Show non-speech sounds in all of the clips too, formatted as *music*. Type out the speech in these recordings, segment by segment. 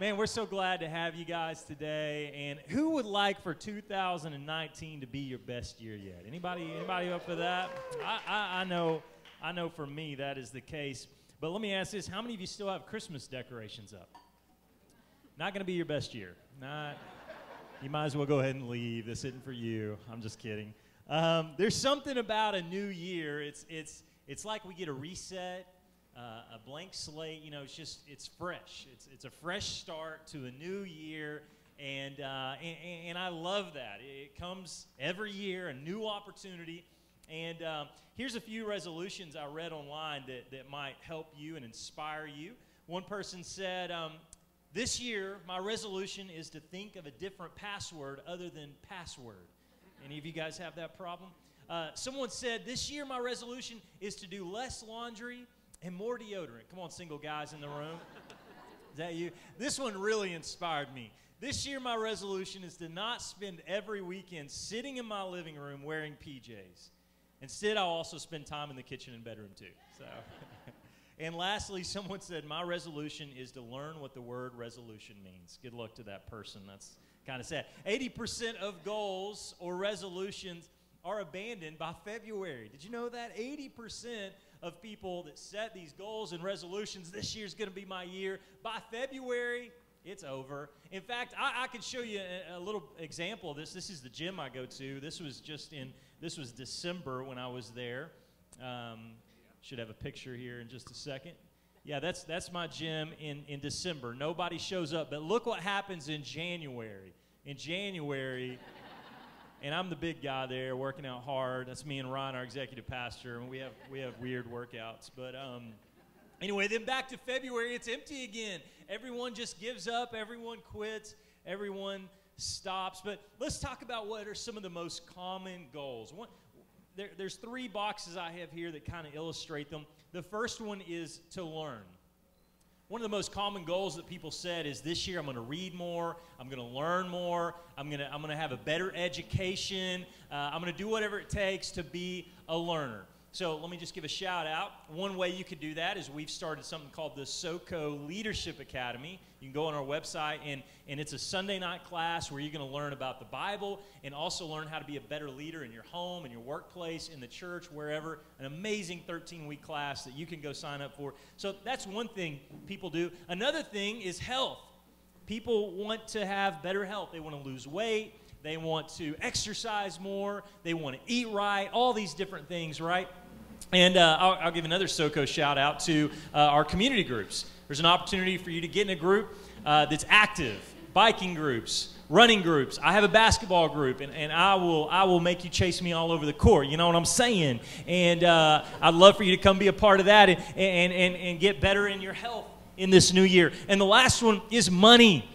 man, we're so glad to have you guys today. And who would like for 2019 to be your best year yet? Anybody? Anybody up for that? I, I, I know. I know for me that is the case. But let me ask this: How many of you still have Christmas decorations up? Not going to be your best year. Not. You might as well go ahead and leave. This isn't for you. I'm just kidding. Um, there's something about a new year. It's it's it's like we get a reset uh, a blank slate. You know, it's just it's fresh. It's it's a fresh start to a new year, and uh, and, and, I love that. It comes every year, a new opportunity. And um, here's a few resolutions I read online that, that might help you and inspire you. One person said, um, This year, my resolution is to think of a different password other than password. Any of you guys have that problem? Uh, someone said, This year, my resolution is to do less laundry and more deodorant. Come on, single guys in the room. Is that you? This one really inspired me. This year, my resolution is to not spend every weekend sitting in my living room wearing PJs. Instead, I'll also spend time in the kitchen and bedroom too. So, *laughs* and lastly, someone said, My resolution is to learn what the word resolution means. Good luck to that person. That's kind of sad. 80% of goals or resolutions are abandoned by February. Did you know that? 80% of people that set these goals and resolutions. This year's going to be my year. By February, it's over. In fact, I, I can show you a, a, little example of this. This is the gym I go to. This was just in, this was December when I was there. Um, should have a picture here in just a second. Yeah, that's, that's my gym in, in December. Nobody shows up. But look what happens in January. In January, and I'm the big guy there working out hard. That's me and Ron, our executive pastor, and we have we have weird workouts. But um, anyway, then back to February, it's empty again. Everyone just gives up. Everyone quits. Everyone stops. But let's talk about what are some of the most common goals. One, there, there's three boxes I have here that kind of illustrate them. The first one is to learn. One of the most common goals that people said is this year I'm going to read more, I'm going to learn more, I'm going to, I'm going to have a better education, uh, I'm going to do whatever it takes to be a learner. So let me just give a shout out. One way you could do that is we've started something called the SoCo Leadership Academy. You can go on our website, and, and it's a Sunday night class where you're going to learn about the Bible and also learn how to be a better leader in your home, in your workplace, in the church, wherever. An amazing 13 week class that you can go sign up for. So that's one thing people do. Another thing is health. People want to have better health, they want to lose weight. They want to exercise more. They want to eat right. All these different things, right? And uh, I'll, I'll, give another SoCo shout out to uh, our community groups. There's an opportunity for you to get in a group uh, that's active, biking groups, running groups. I have a basketball group, and, and I, will, I will make you chase me all over the court. You know what I'm saying? And uh, I'd love for you to come be a part of that and, and, and, and get better in your health in this new year. And the last one is money.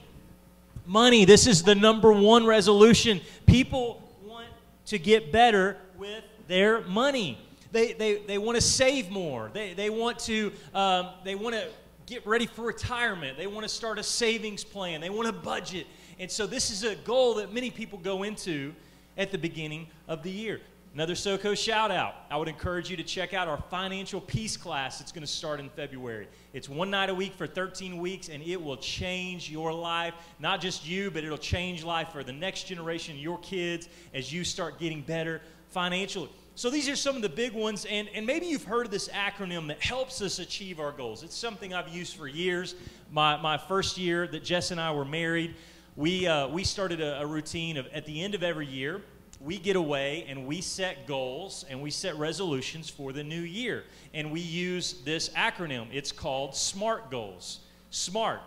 Money. This is the number one resolution. People want to get better with their money. They, they, they want to save more. They, they want to, um, they want to get ready for retirement. They want to start a savings plan. They want to budget. And so this is a goal that many people go into at the beginning of the year. Another SoCo shout out. I would encourage you to check out our financial peace class. It's going to start in February. It's one night a week for 13 weeks, and it will change your life. Not just you, but it'll change life for the next generation, your kids, as you start getting better financially. So these are some of the big ones, and, and maybe you've heard of this acronym that helps us achieve our goals. It's something I've used for years. My, my first year that Jess and I were married, we, uh, we started a, a routine of at the end of every year, we get away and we set goals and we set resolutions for the new year. And we use this acronym. It's called SMART goals. SMART.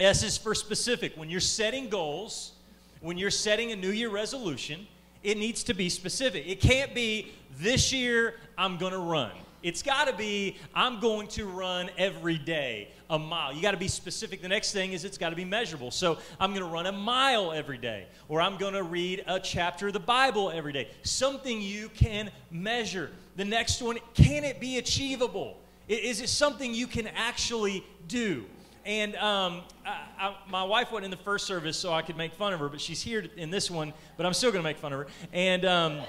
S is for specific. When you're setting goals, when you're setting a new year resolution, it needs to be specific. It can't be, this year I'm going to run. It's got to be, I'm going to run every day a mile. You got to be specific. The next thing is it's got to be measurable. So I'm going to run a mile every day, or I'm going to read a chapter of the Bible every day. Something you can measure. The next one, can it be achievable? Is it something you can actually do? And um, I, I, my wife went in the first service so I could make fun of her, but she's here in this one, but I'm still going to make fun of her. And um,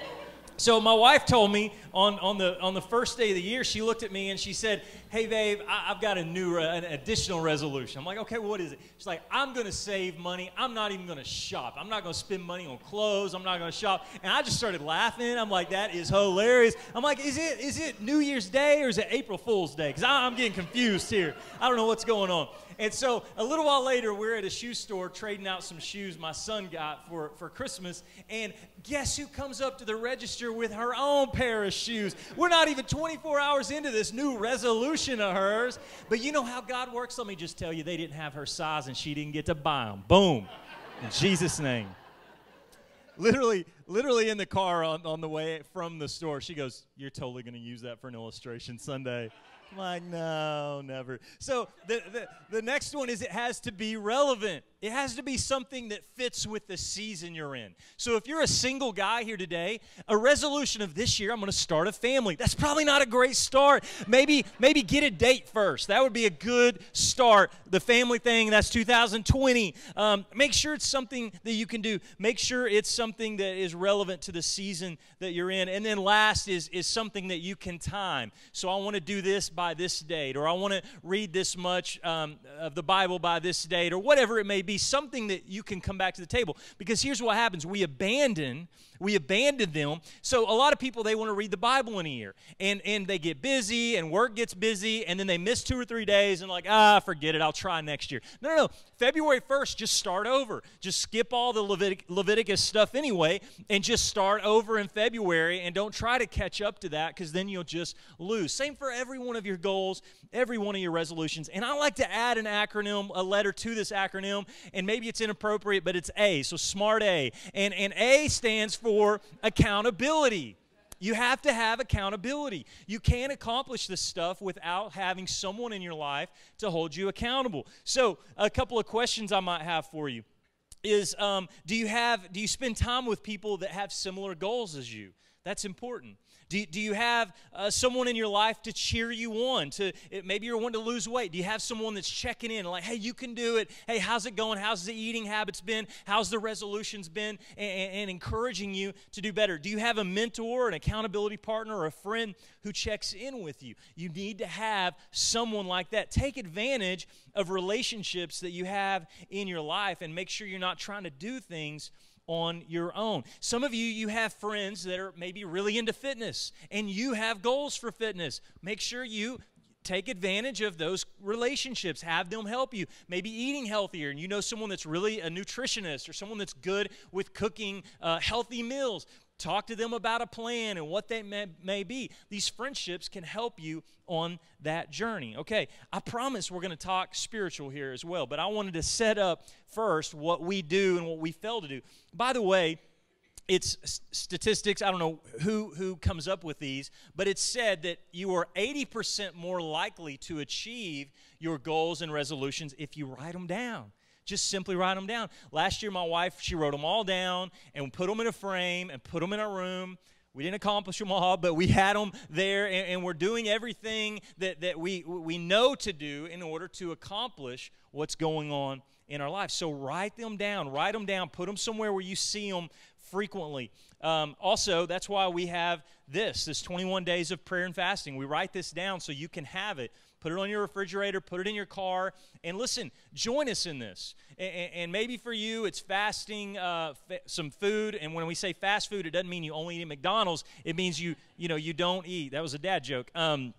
so my wife told me on, on the on the first day of the year, she looked at me and she said, "Hey, babe, I, have got a new re- an additional resolution." I'm like, "Okay, what is it?" She's like, "I'm going to save money. I'm not even going to shop. I'm not going to spend money on clothes. I'm not going to shop." And I just started laughing. I'm like, "That is hilarious." I'm like, "Is it is it New Year's Day or is it April Fool's Day?" Because I'm getting confused here. I don't know what's going on. And so a little while later, we're at a shoe store trading out some shoes my son got for, for Christmas. And guess who comes up to the register with her own pair of shoes? We're not even 24 hours into this new resolution of hers. But you know how God works? Let me just tell you, they didn't have her size and she didn't get to buy them. Boom. In Jesus' name. Literally, literally in the car on, on the way from the store, she goes, You're totally going to use that for an illustration Sunday. I'm like, no, never. So the, the, the next one is it has to be relevant. It has to be something that fits with the season you're in. So if you're a single guy here today, a resolution of this year, I'm going to start a family. That's probably not a great start. Maybe maybe get a date first. That would be a good start. The family thing, that's 2020. Um, make sure it's something that you can do. Make sure it's something that is relevant to the season that you're in. And then last is is something that you can time. So I want to do this by this date, or I want to read this much um, of the Bible by this date, or whatever it may be be something that you can come back to the table. Because here's what happens we abandon we abandon them. So a lot of people they want to read the Bible in a year, and and they get busy, and work gets busy, and then they miss two or three days, and like ah, forget it, I'll try next year. No, no, no. February first, just start over. Just skip all the Levitic- Leviticus stuff anyway, and just start over in February, and don't try to catch up to that, because then you'll just lose. Same for every one of your goals, every one of your resolutions. And I like to add an acronym, a letter to this acronym, and maybe it's inappropriate, but it's A. So SMART A, and and A stands for accountability. You have to have accountability. You can't accomplish this stuff without having someone in your life to hold you accountable. So, a couple of questions I might have for you is um, do you have do you spend time with people that have similar goals as you? That's important. Do, do you have uh, someone in your life to cheer you on? To maybe you're wanting to lose weight. Do you have someone that's checking in, like, hey, you can do it. Hey, how's it going? How's the eating habits been? How's the resolutions been? And, and encouraging you to do better. Do you have a mentor, an accountability partner, or a friend who checks in with you? You need to have someone like that. Take advantage of relationships that you have in your life and make sure you're not trying to do things on your own. Some of you, you have friends that are maybe really into fitness and you have goals for fitness. Make sure you take advantage of those relationships have them help you maybe eating healthier and you know someone that's really a nutritionist or someone that's good with cooking uh, healthy meals Talk to them about a plan and what they may, may, be. These friendships can help you on that journey. Okay, I promise we're going to talk spiritual here as well, but I wanted to set up first what we do and what we fail to do. By the way, it's statistics i don't know who who comes up with these but it's said that you are 80% more likely to achieve your goals and resolutions if you write them down just simply write them down. Last year, my wife, she wrote them all down and put them in a frame and put them in a room. We didn't accomplish them all, but we had them there, and, and, we're doing everything that, that we, we know to do in order to accomplish what's going on in our life. So write them down, write them down, put them somewhere where you see them frequently. Um, also, that's why we have this, this 21 days of prayer and fasting. We write this down so you can have it Put it on your refrigerator, put it in your car, and listen, join us in this. And, maybe for you, it's fasting uh, some food. And when we say fast food, it doesn't mean you only eat McDonald's. It means you, you know, you don't eat. That was a dad joke. Um,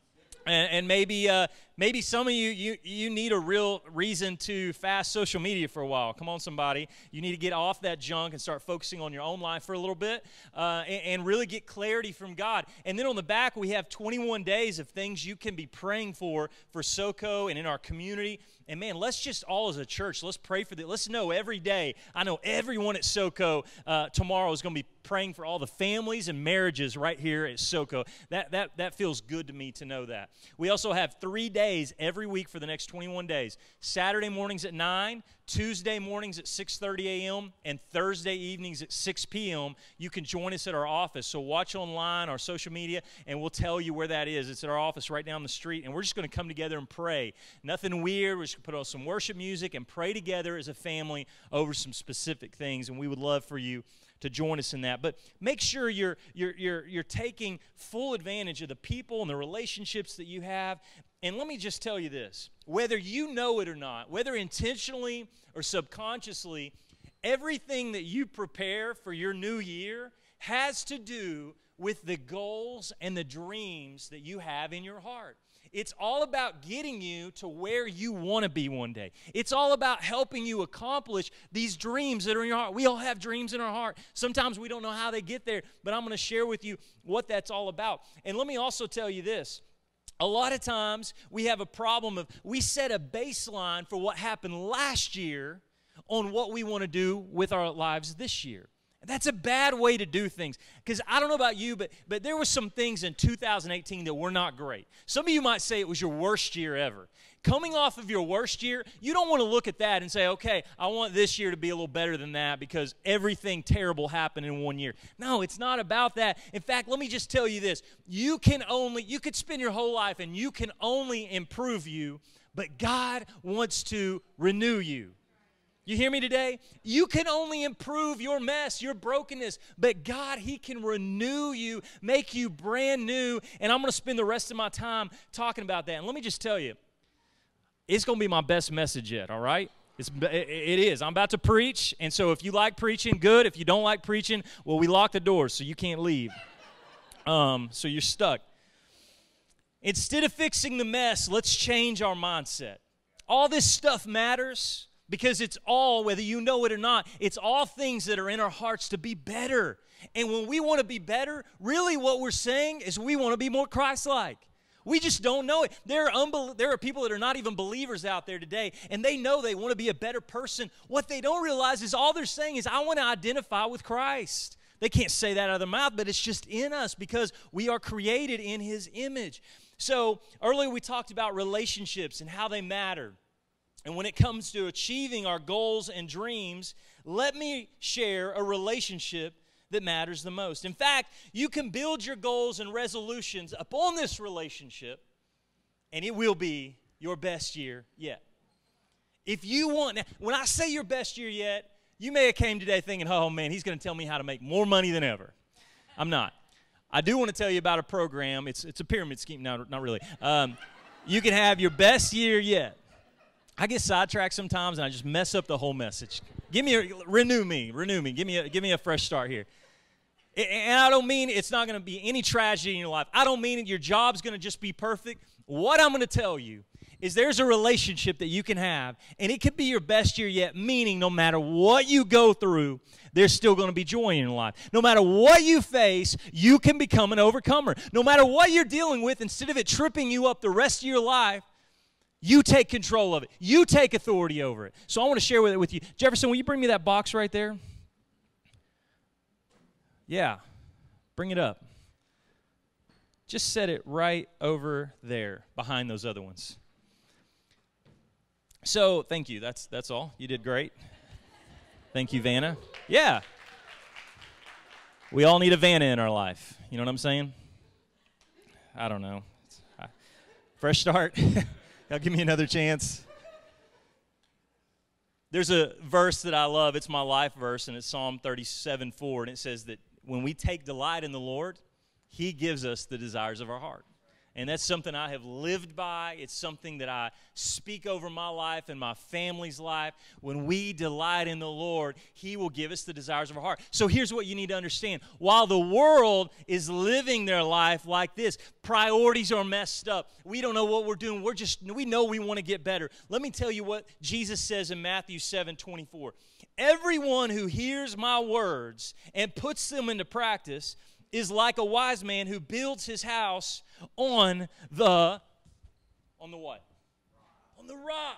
and, and maybe uh, maybe some of you, you you need a real reason to fast social media for a while. Come on, somebody, you need to get off that junk and start focusing on your own life for a little bit, uh, and, and, really get clarity from God. And then on the back, we have 21 days of things you can be praying for for SoCo and in our community. And man, let's just all as a church, let's pray for that. Let's know every day. I know everyone at SoCo uh, tomorrow is going to be praying for all the families and marriages right here at SoCo. That, that, that feels good to me to know that. We also have three days days every week for the next 21 days. Saturday mornings at 9, Tuesday mornings at 6:30 a.m., and Thursday evenings at 6 p.m. You can join us at our office. So watch online, our social media, and we'll tell you where that is. It's at our office right down the street, and we're just going to come together and pray. Nothing weird. We're just going to put on some worship music and pray together as a family over some specific things, and we would love for you to join us in that. But make sure you're, you're, you're, you're taking full advantage of the people and the relationships that you have. And let me just tell you this whether you know it or not, whether intentionally or subconsciously, everything that you prepare for your new year has to do with the goals and the dreams that you have in your heart. It's all about getting you to where you want to be one day. It's all about helping you accomplish these dreams that are in your heart. We all have dreams in our heart. Sometimes we don't know how they get there, but I'm going to share with you what that's all about. And let me also tell you this. A lot of times we have a problem of we set a baseline for what happened last year on what we want to do with our lives this year. That's a bad way to do things. Because I don't know about you, but, but there were some things in 2018 that were not great. Some of you might say it was your worst year ever. Coming off of your worst year, you don't want to look at that and say, okay, I want this year to be a little better than that because everything terrible happened in one year. No, it's not about that. In fact, let me just tell you this. You can only, you could spend your whole life and you can only improve you, but God wants to renew you. You hear me today? You can only improve your mess, your brokenness, but God, He can renew you, make you brand new. And I'm going to spend the rest of my time talking about that. And let me just tell you, it's going to be my best message yet, all right? It's, it is. I'm about to preach, and so if you like preaching, good. If you don't like preaching, well, we lock the doors so you can't leave. Um, so you're stuck. Instead of fixing the mess, let's change our mindset. All this stuff matters because it's all, whether you know it or not, it's all things that are in our hearts to be better. And when we want to be better, really what we're saying is we want to be more Christ like. We just don't know it. There are, unbel- there are people that are not even believers out there today, and they know they want to be a better person. What they don't realize is all they're saying is, I want to identify with Christ. They can't say that out of their mouth, but it's just in us because we are created in His image. So, earlier we talked about relationships and how they matter. And when it comes to achieving our goals and dreams, let me share a relationship that matters the most. In fact, you can build your goals and resolutions upon this relationship, and it will be your best year yet. If you want, now, when I say your best year yet, you may have came today thinking, oh man, he's going to tell me how to make more money than ever. I'm not. I do want to tell you about a program. It's, it's a pyramid scheme. No, not really. Um, you can have your best year yet. I get sidetracked sometimes and I just mess up the whole message. Give me a renew me, renew me. Give me a give me a fresh start here. And I don't mean it's not going to be any tragedy in your life. I don't mean your job's going to just be perfect. What I'm going to tell you is there's a relationship that you can have, and it could be your best year yet, meaning no matter what you go through, there's still going to be joy in your life. No matter what you face, you can become an overcomer. No matter what you're dealing with, instead of it tripping you up the rest of your life, you take control of it. You take authority over it. So I want to share with it with you. Jefferson, will you bring me that box right there? Yeah. Bring it up. Just set it right over there behind those other ones. So, thank you. That's that's all. You did great. Thank you, Vanna. Yeah. We all need a Vanna in our life. You know what I'm saying? I don't know. Fresh start. *laughs* Y'all give me another chance. There's a verse that I love. It's my life verse, and it's Psalm 37 4. And it says that when we take delight in the Lord, He gives us the desires of our heart. And that's something I have lived by. It's something that I speak over my life and my family's life. When we delight in the Lord, He will give us the desires of our heart. So here's what you need to understand while the world is living their life like this, priorities are messed up. We don't know what we're doing. We're just, we know we want to get better. Let me tell you what Jesus says in Matthew 7 24. Everyone who hears my words and puts them into practice is like a wise man who builds his house on the on the what? On the rock.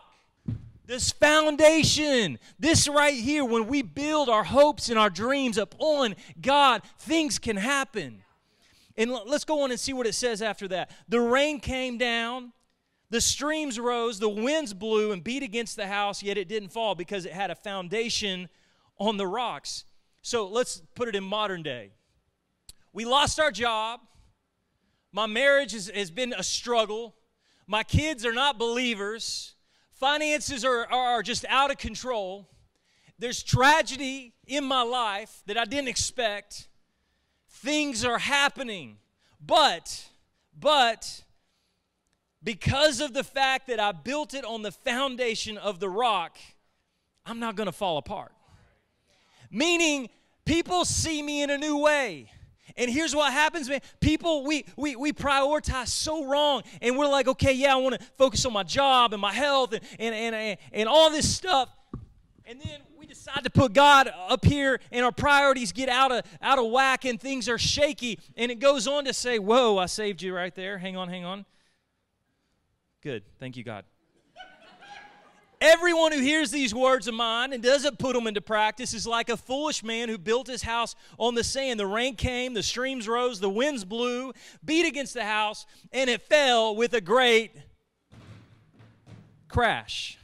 This foundation, this right here, when we build our hopes and our dreams upon God, things can happen. And let's go on and see what it says after that. The rain came down, The streams rose, the winds blew and beat against the house, yet it didn't fall because it had a foundation on the rocks. So let's put it in modern day. We lost our job. My marriage has, has been a struggle. My kids are not believers. Finances are, are just out of control. There's tragedy in my life that I didn't expect. Things are happening. But, but, because of the fact that I built it on the foundation of the rock, I'm not going to fall apart. Meaning, people see me in a new way. And here's what happens, man. People, we, we, we prioritize so wrong. And we're like, okay, yeah, I want to focus on my job and my health and, and, and, and all this stuff. And then we decide to put God up here and our priorities get out of, out of whack and things are shaky. And it goes on to say, whoa, I saved you right there. Hang on, hang on. Good. Thank you, God. Everyone who hears these words of mine and doesn't put them into practice is like a foolish man who built his house on the sand. The rain came, the streams rose, the winds blew, beat against the house, and it fell with a great crash.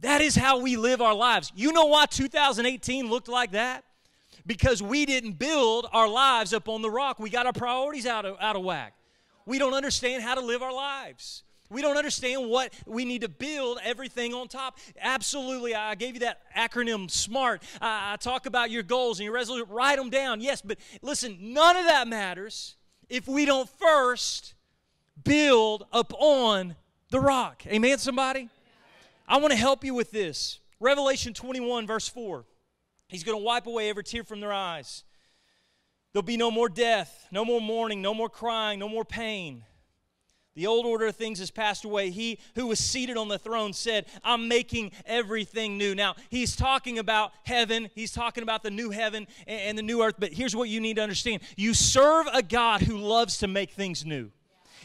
That is how we live our lives. You know why 2018 looked like that? Because we didn't build our lives up on the rock. We got our priorities out of, out of whack. We don't understand how to live our lives. We don't understand what we need to build everything on top. Absolutely, I gave you that acronym SMART. I, talk about your goals and your resolution. Write them down, yes, but listen, none of that matters if we don't first build upon the rock. Amen, somebody? I want to help you with this. Revelation 21, verse 4. He's going to wipe away every tear from their eyes. There'll be no more death, no more mourning, no more crying, no more pain. The old order of things has passed away. He who was seated on the throne said, I'm making everything new. Now, he's talking about heaven. He's talking about the new heaven and the new earth. But here's what you need to understand you serve a God who loves to make things new.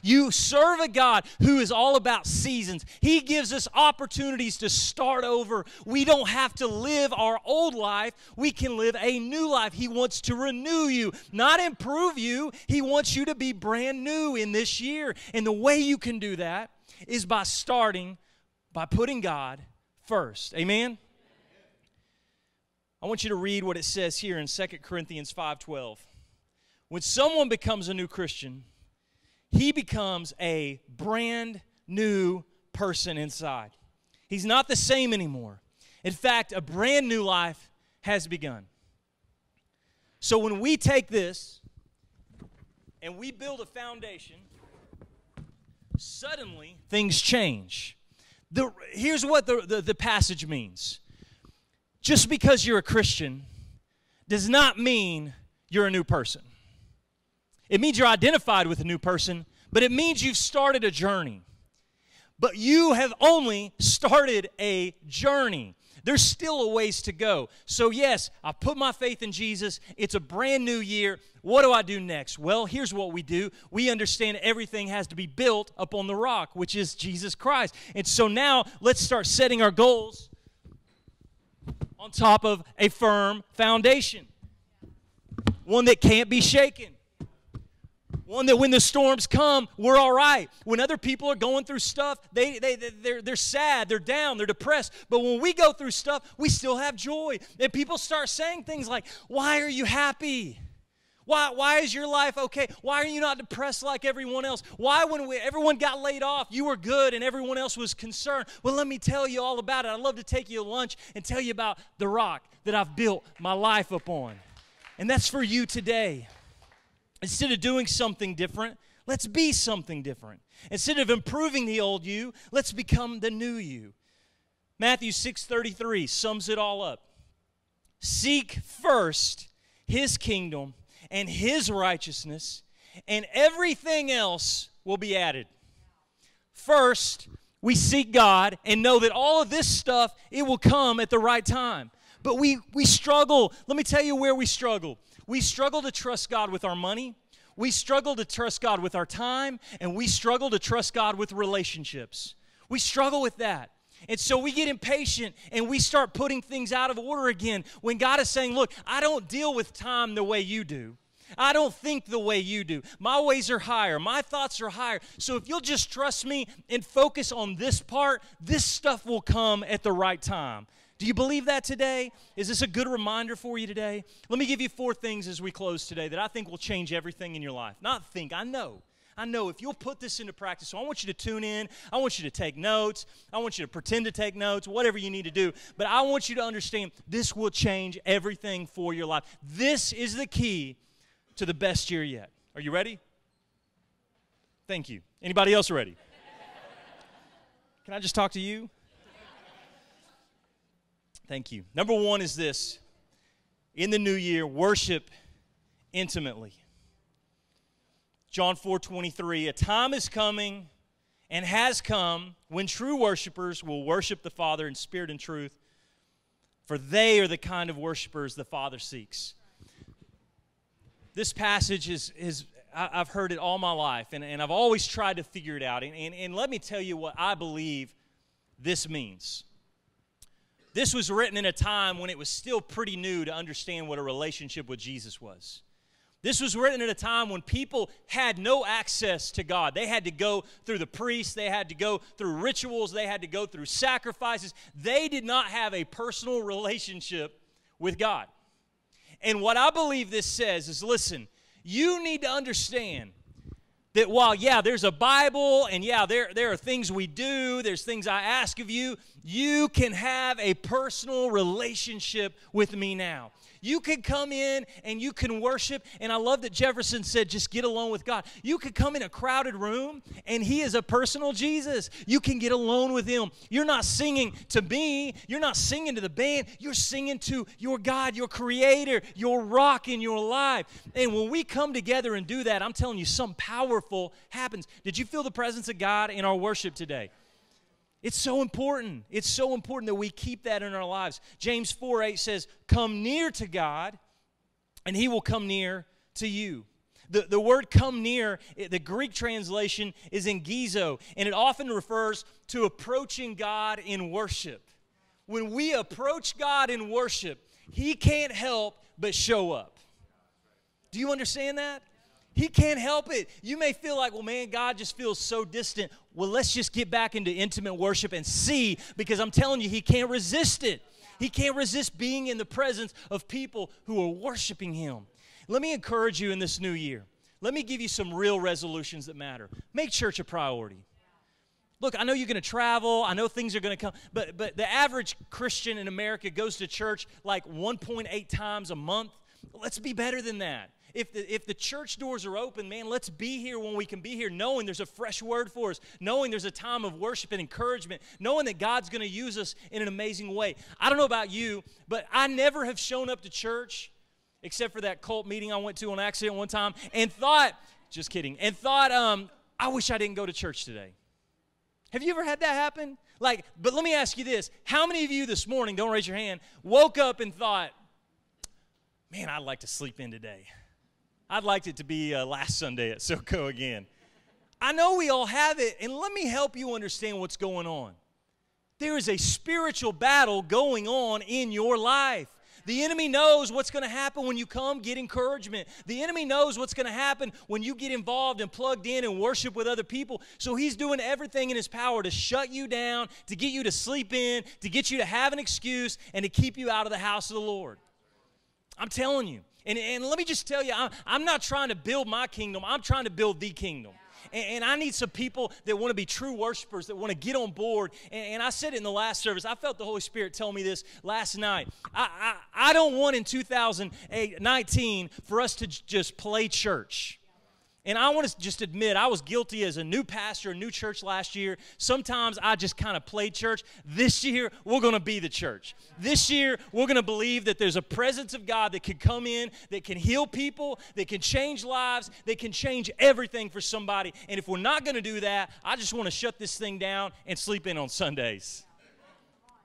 You serve a God who is all about seasons. He gives us opportunities to start over. We don't have to live our old life, we can live a new life. He wants to renew you, not improve you. He wants you to be brand new in this year. And the way you can do that is by starting by putting God first. Amen. I want you to read what it says here in 2 Corinthians 5:12. When someone becomes a new Christian, he becomes a brand new person inside. He's not the same anymore. In fact, a brand new life has begun. So when we take this and we build a foundation, suddenly things change. The, here's what the, the, the passage means just because you're a Christian does not mean you're a new person. It means you're identified with a new person, but it means you've started a journey. But you have only started a journey. There's still a ways to go. So, yes, I put my faith in Jesus. It's a brand new year. What do I do next? Well, here's what we do we understand everything has to be built upon the rock, which is Jesus Christ. And so now let's start setting our goals on top of a firm foundation, one that can't be shaken. One that when the storms come, we're all right. When other people are going through stuff, they, they, they're, they're sad, they're down, they're depressed. But when we go through stuff, we still have joy. And people start saying things like, Why are you happy? Why, why is your life okay? Why are you not depressed like everyone else? Why, when we, everyone got laid off, you were good and everyone else was concerned? Well, let me tell you all about it. I'd love to take you to lunch and tell you about the rock that I've built my life upon. And that's for you today. Instead of doing something different, let's be something different. Instead of improving the old you, let's become the new you. Matthew 6:33 sums it all up. Seek first his kingdom and his righteousness, and everything else will be added. First, we seek God and know that all of this stuff it will come at the right time. But we we struggle. Let me tell you where we struggle. We struggle to trust God with our money. We struggle to trust God with our time, and we struggle to trust God with relationships. We struggle with that. And so we get impatient and we start putting things out of order again when God is saying, Look, I don't deal with time the way you do. I don't think the way you do. My ways are higher. My thoughts are higher. So if you'll just trust me and focus on this part, this stuff will come at the right time. Do you believe that today? Is this a good reminder for you today? Let me give you four things as we close today that I think will change everything in your life. Not think, I know. I know if you'll put this into practice, so I want you to tune in. I want you to take notes. I want you to pretend to take notes, whatever you need to do. But I want you to understand this will change everything for your life. This is the key to the best year yet. Are you ready? Thank you. Anybody else ready? Can I just talk to you? Thank you. Number one is this in the new year, worship intimately. John 4 23, a time is coming and has come when true worshipers will worship the Father in spirit and truth, for they are the kind of worshipers the Father seeks. This passage is, is I've heard it all my life, and, and I've always tried to figure it out. And, and, and let me tell you what I believe this means. This was written in a time when it was still pretty new to understand what a relationship with Jesus was. This was written at a time when people had no access to God. They had to go through the priests, they had to go through rituals, they had to go through sacrifices. They did not have a personal relationship with God. And what I believe this says is listen, you need to understand that while, yeah, there's a Bible and yeah, there, there are things we do, there's things I ask of you, you can have a personal relationship with me now. You could come in and you can worship. And I love that Jefferson said, just get alone with God. You could come in a crowded room and He is a personal Jesus. You can get alone with Him. You're not singing to me, you're not singing to the band, you're singing to your God, your Creator, your rock in your life. And when we come together and do that, I'm telling you, something powerful happens. Did you feel the presence of God in our worship today? It's so important. It's so important that we keep that in our lives. James 4 8 says, Come near to God, and he will come near to you. The, the word come near, the Greek translation is engizo, and it often refers to approaching God in worship. When we approach God in worship, he can't help but show up. Do you understand that? He can't help it. You may feel like, well, man, God just feels so distant. Well, let's just get back into intimate worship and see, because I'm telling you, He can't resist it. He can't resist being in the presence of people who are worshiping Him. Let me encourage you in this new year. Let me give you some real resolutions that matter. Make church a priority. Look, I know you're going to travel. I know things are going to come, but but the average Christian in America goes to church like 1.8 times a month. Let's be better than that. If the, if the church doors are open, man, let's be here when we can be here, knowing there's a fresh word for us, knowing there's a time of worship and encouragement, knowing that God's going to use us in an amazing way. I don't know about you, but I never have shown up to church except for that cult meeting I went to on accident one time and thought, just kidding, and thought, um, I wish I didn't go to church today. Have you ever had that happen? Like, but let me ask you this how many of you this morning, don't raise your hand, woke up and thought, man, I'd like to sleep in today? I'd like it to be uh, last Sunday at SoCo again. I know we all have it, and let me help you understand what's going on. There is a spiritual battle going on in your life. The enemy knows what's going to happen when you come get encouragement. The enemy knows what's going to happen when you get involved and plugged in and worship with other people. So he's doing everything in his power to shut you down, to get you to sleep in, to get you to have an excuse, and to keep you out of the house of the Lord. I'm telling you. And, and let me just tell you, I'm, I'm not trying to build my kingdom, I'm trying to build the kingdom. And, and, I need some people that want to be true worshipers, that want to get on board. And, and, I said it in the last service. I felt the Holy Spirit tell me this last night. I, I, I don't want in 2019 for us to j- just play church. And I want to just admit, I was guilty as a new pastor, a new church last year. Sometimes I just kind of played church. This year, we're going to be the church. This year, we're going to believe that there's a presence of God that can come in, that can heal people, that can change lives, that can change everything for somebody. And if we're not going to do that, I just want to shut this thing down and sleep in on Sundays.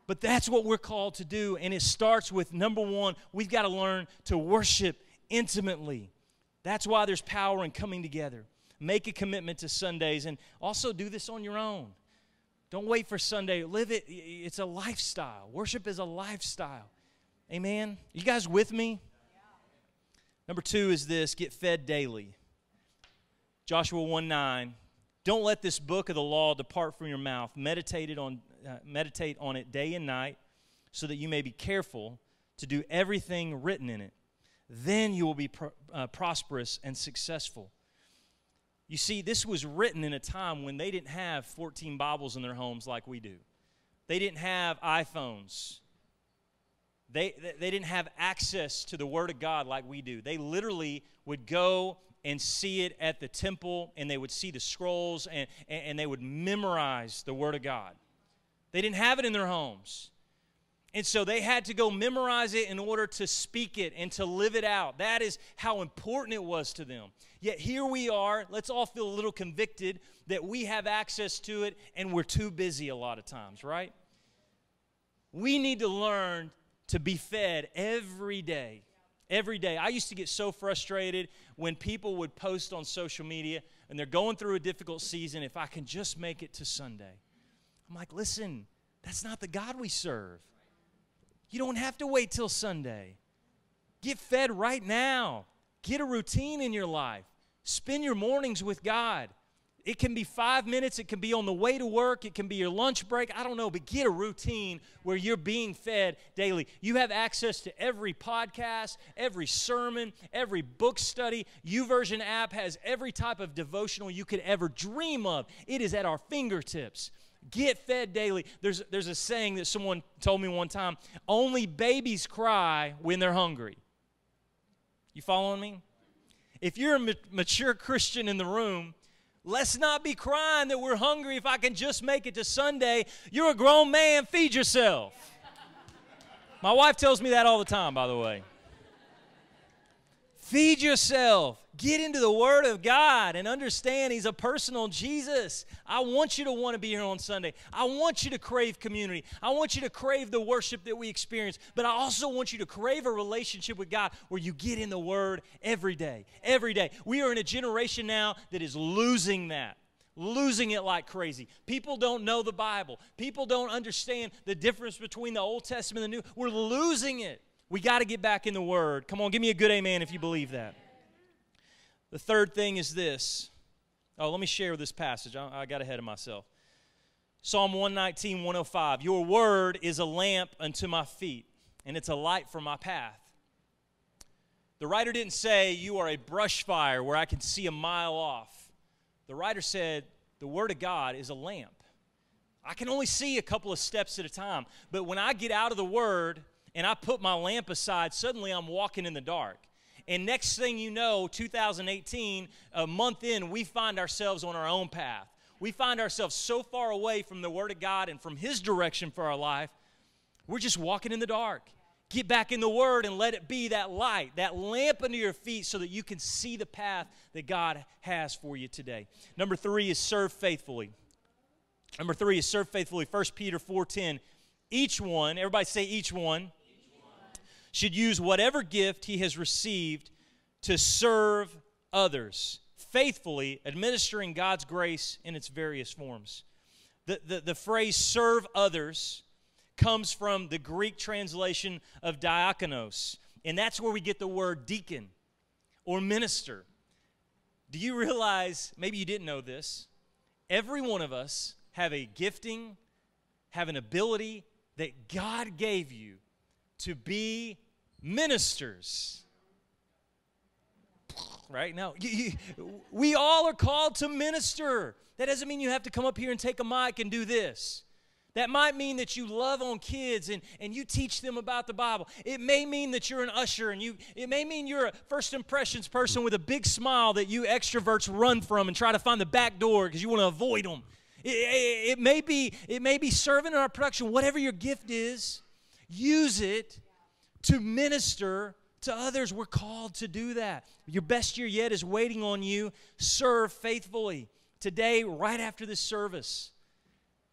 But that's what we're called to do. And it starts with number one, we've got to learn to worship intimately. That's why there's power in coming together. Make a commitment to Sundays and also do this on your own. Don't wait for Sunday. Live it. It's a lifestyle. Worship is a lifestyle. Amen. You guys with me? Number two is this get fed daily. Joshua 1 9. Don't let this book of the law depart from your mouth. Meditate, on, uh, meditate on it day and night so that you may be careful to do everything written in it. Then you will be uh, prosperous and successful. You see, this was written in a time when they didn't have 14 Bibles in their homes like we do. They didn't have iPhones. They, they didn't have access to the Word of God like we do. They literally would go and see it at the temple, and they would see the scrolls, and, and they would memorize the Word of God. They didn't have it in their homes. And so they had to go memorize it in order to speak it and to live it out. That is how important it was to them. Yet here we are, let's all feel a little convicted that we have access to it and we're too busy a lot of times, right? We need to learn to be fed every day. Every day. I used to get so frustrated when people would post on social media and they're going through a difficult season if I can just make it to Sunday. I'm like, listen, that's not the God we serve. You don't have to wait till Sunday. Get fed right now. Get a routine in your life. Spend your mornings with God. It can be five minutes, it can be on the way to work, it can be your lunch break. I don't know, but get a routine where you're being fed daily. You have access to every podcast, every sermon, every book study. YouVersion app has every type of devotional you could ever dream of. It is at our fingertips. Get fed daily. There's, there's a saying that someone told me one time only babies cry when they're hungry. You following me? If you're a mature Christian in the room, Let's not be crying that we're hungry if I can just make it to Sunday. You're a grown man, feed yourself. My wife tells me that all the time, by the way. Feed yourself. Get into the Word of God and understand He's a personal Jesus. I want you to want to be here on Sunday. I want you to crave community. I want you to crave the worship that we experience. But I also want you to crave a relationship with God where you get in the Word every day. Every day. We are in a generation now that is losing that losing it like crazy. People don't know the Bible. People don't understand the difference between the Old Testament and the New. We're losing it. We got to get back in the Word. Come on, give me a good amen if you believe that. The third thing is this. Oh, let me share this passage. I, I got ahead of myself. Psalm 119, 105. Your word is a lamp unto my feet, and it's a light for my path. The writer didn't say, You are a brush fire where I can see a mile off. The writer said, The word of God is a lamp. I can only see a couple of steps at a time, but when I get out of the word, and I put my lamp aside, suddenly I'm walking in the dark. And next thing you know, 2018, a month in, we find ourselves on our own path. We find ourselves so far away from the Word of God and from His direction for our life, we're just walking in the dark. Get back in the Word and let it be that light, that lamp under your feet so that you can see the path that God has for you today. Number three is serve faithfully. Number three is serve faithfully. 1 Peter 4.10. Each one, everybody say each one should use whatever gift he has received to serve others, faithfully administering God's grace in its various forms. The, the, the phrase serve others comes from the Greek translation of diakonos, and that's where we get the word deacon or minister. Do you realize, maybe you didn't know this, every one of us have a gifting, have an ability that God gave you to be ministers. Right now, we all are called to minister. That doesn't mean you have to come up here and take a mic and do this. That might mean that you love on kids and, and you teach them about the Bible. It may mean that you're an usher and you it may mean you're a first impressions person with a big smile that you extroverts run from and try to find the back door because you want to avoid them. It, it, it, may be it may be serving in our production, whatever your gift is, use it to minister to others. We're called to do that. Your best year yet is waiting on you. Serve faithfully. Today, right after this service,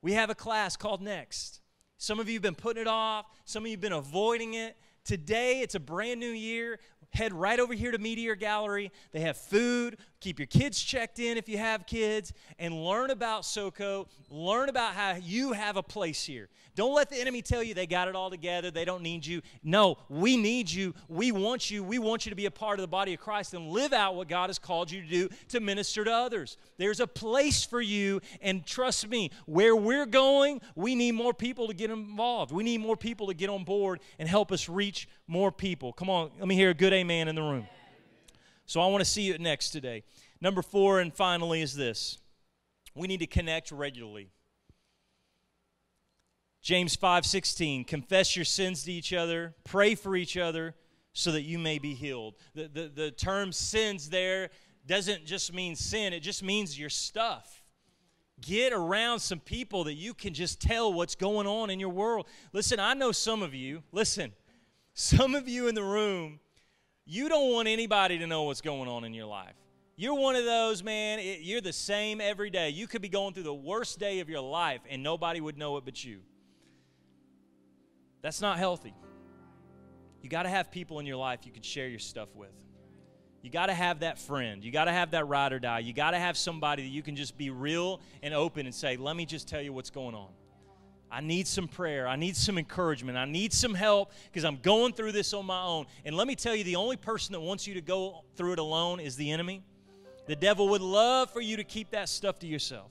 we have a class called Next. Some of you have been putting it off, some of you have been avoiding it. Today, it's a brand new year. Head right over here to Meteor Gallery. They have food, keep your kids checked in if you have kids, and learn about SoCo. Learn about how you have a place here. Don't let the enemy tell you they got it all together, they don't need you. No, we need you. We want you. We want you to be a part of the body of Christ and live out what God has called you to do to minister to others. There's a place for you, and trust me, where we're going, we need more people to get involved. We need more people to get on board and help us reach more people. Come on, let me hear a good amen in the room. So I want to see you next today. Number four, and finally, is this we need to connect regularly. James 5:16 confess your sins to each other pray for each other so that you may be healed the, the, the term sins there doesn't just mean sin it just means your stuff get around some people that you can just tell what's going on in your world listen i know some of you listen *laughs* some of you in the room you don't want anybody to know what's going on in your life you're one of those man it, you're the same every day you could be going through the worst day of your life and nobody would know it but you that's not healthy. You got to have people in your life you can share your stuff with. You got to have that friend. You got to have that ride or die. You got to have somebody that you can just be real and open and say, let me just tell you what's going on. I need some prayer. I need some encouragement. I need some help because I'm going through this on my own. And let me tell you, the only person that wants you to go through it alone is the enemy. The devil would love for you to keep that stuff to yourself.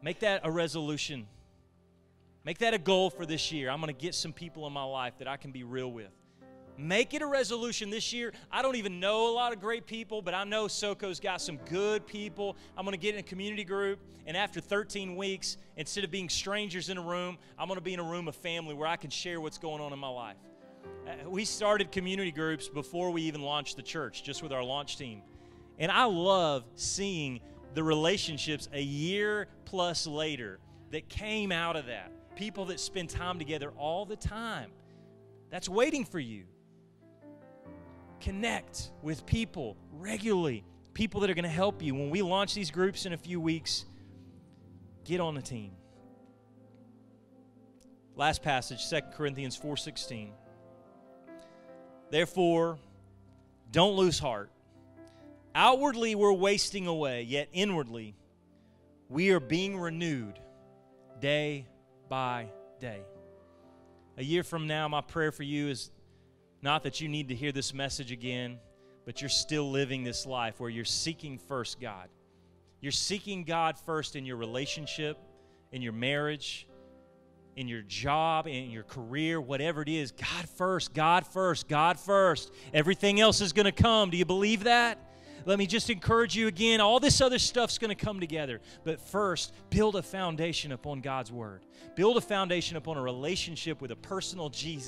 Make that a resolution Make that a goal for this year. I'm going to get some people in my life that I can be real with. Make it a resolution this year. I don't even know a lot of great people, but I know SoCo's got some good people. I'm going to get in a community group, and after 13 weeks, instead of being strangers in a room, I'm going to be in a room of family where I can share what's going on in my life. Uh, we started community groups before we even launched the church, just with our launch team. And I love seeing the relationships a year plus later that came out of that people that spend time together all the time. That's waiting for you. Connect with people regularly, people that are going to help you. When we launch these groups in a few weeks, get on the team. Last passage, 2 Corinthians 4:16. Therefore, don't lose heart. Outwardly we're wasting away, yet inwardly we are being renewed day by day. A year from now, my prayer for you is not that you need to hear this message again, but you're still living this life where you're seeking first God. You're seeking God first in your relationship, in your marriage, in your job, in your career, whatever it is. God first, God first, God first. Everything else is going to come. Do you believe that? let me just encourage you again. All this other stuff's going to come together. But first, build a foundation upon God's Word. Build a foundation upon a relationship with a personal Jesus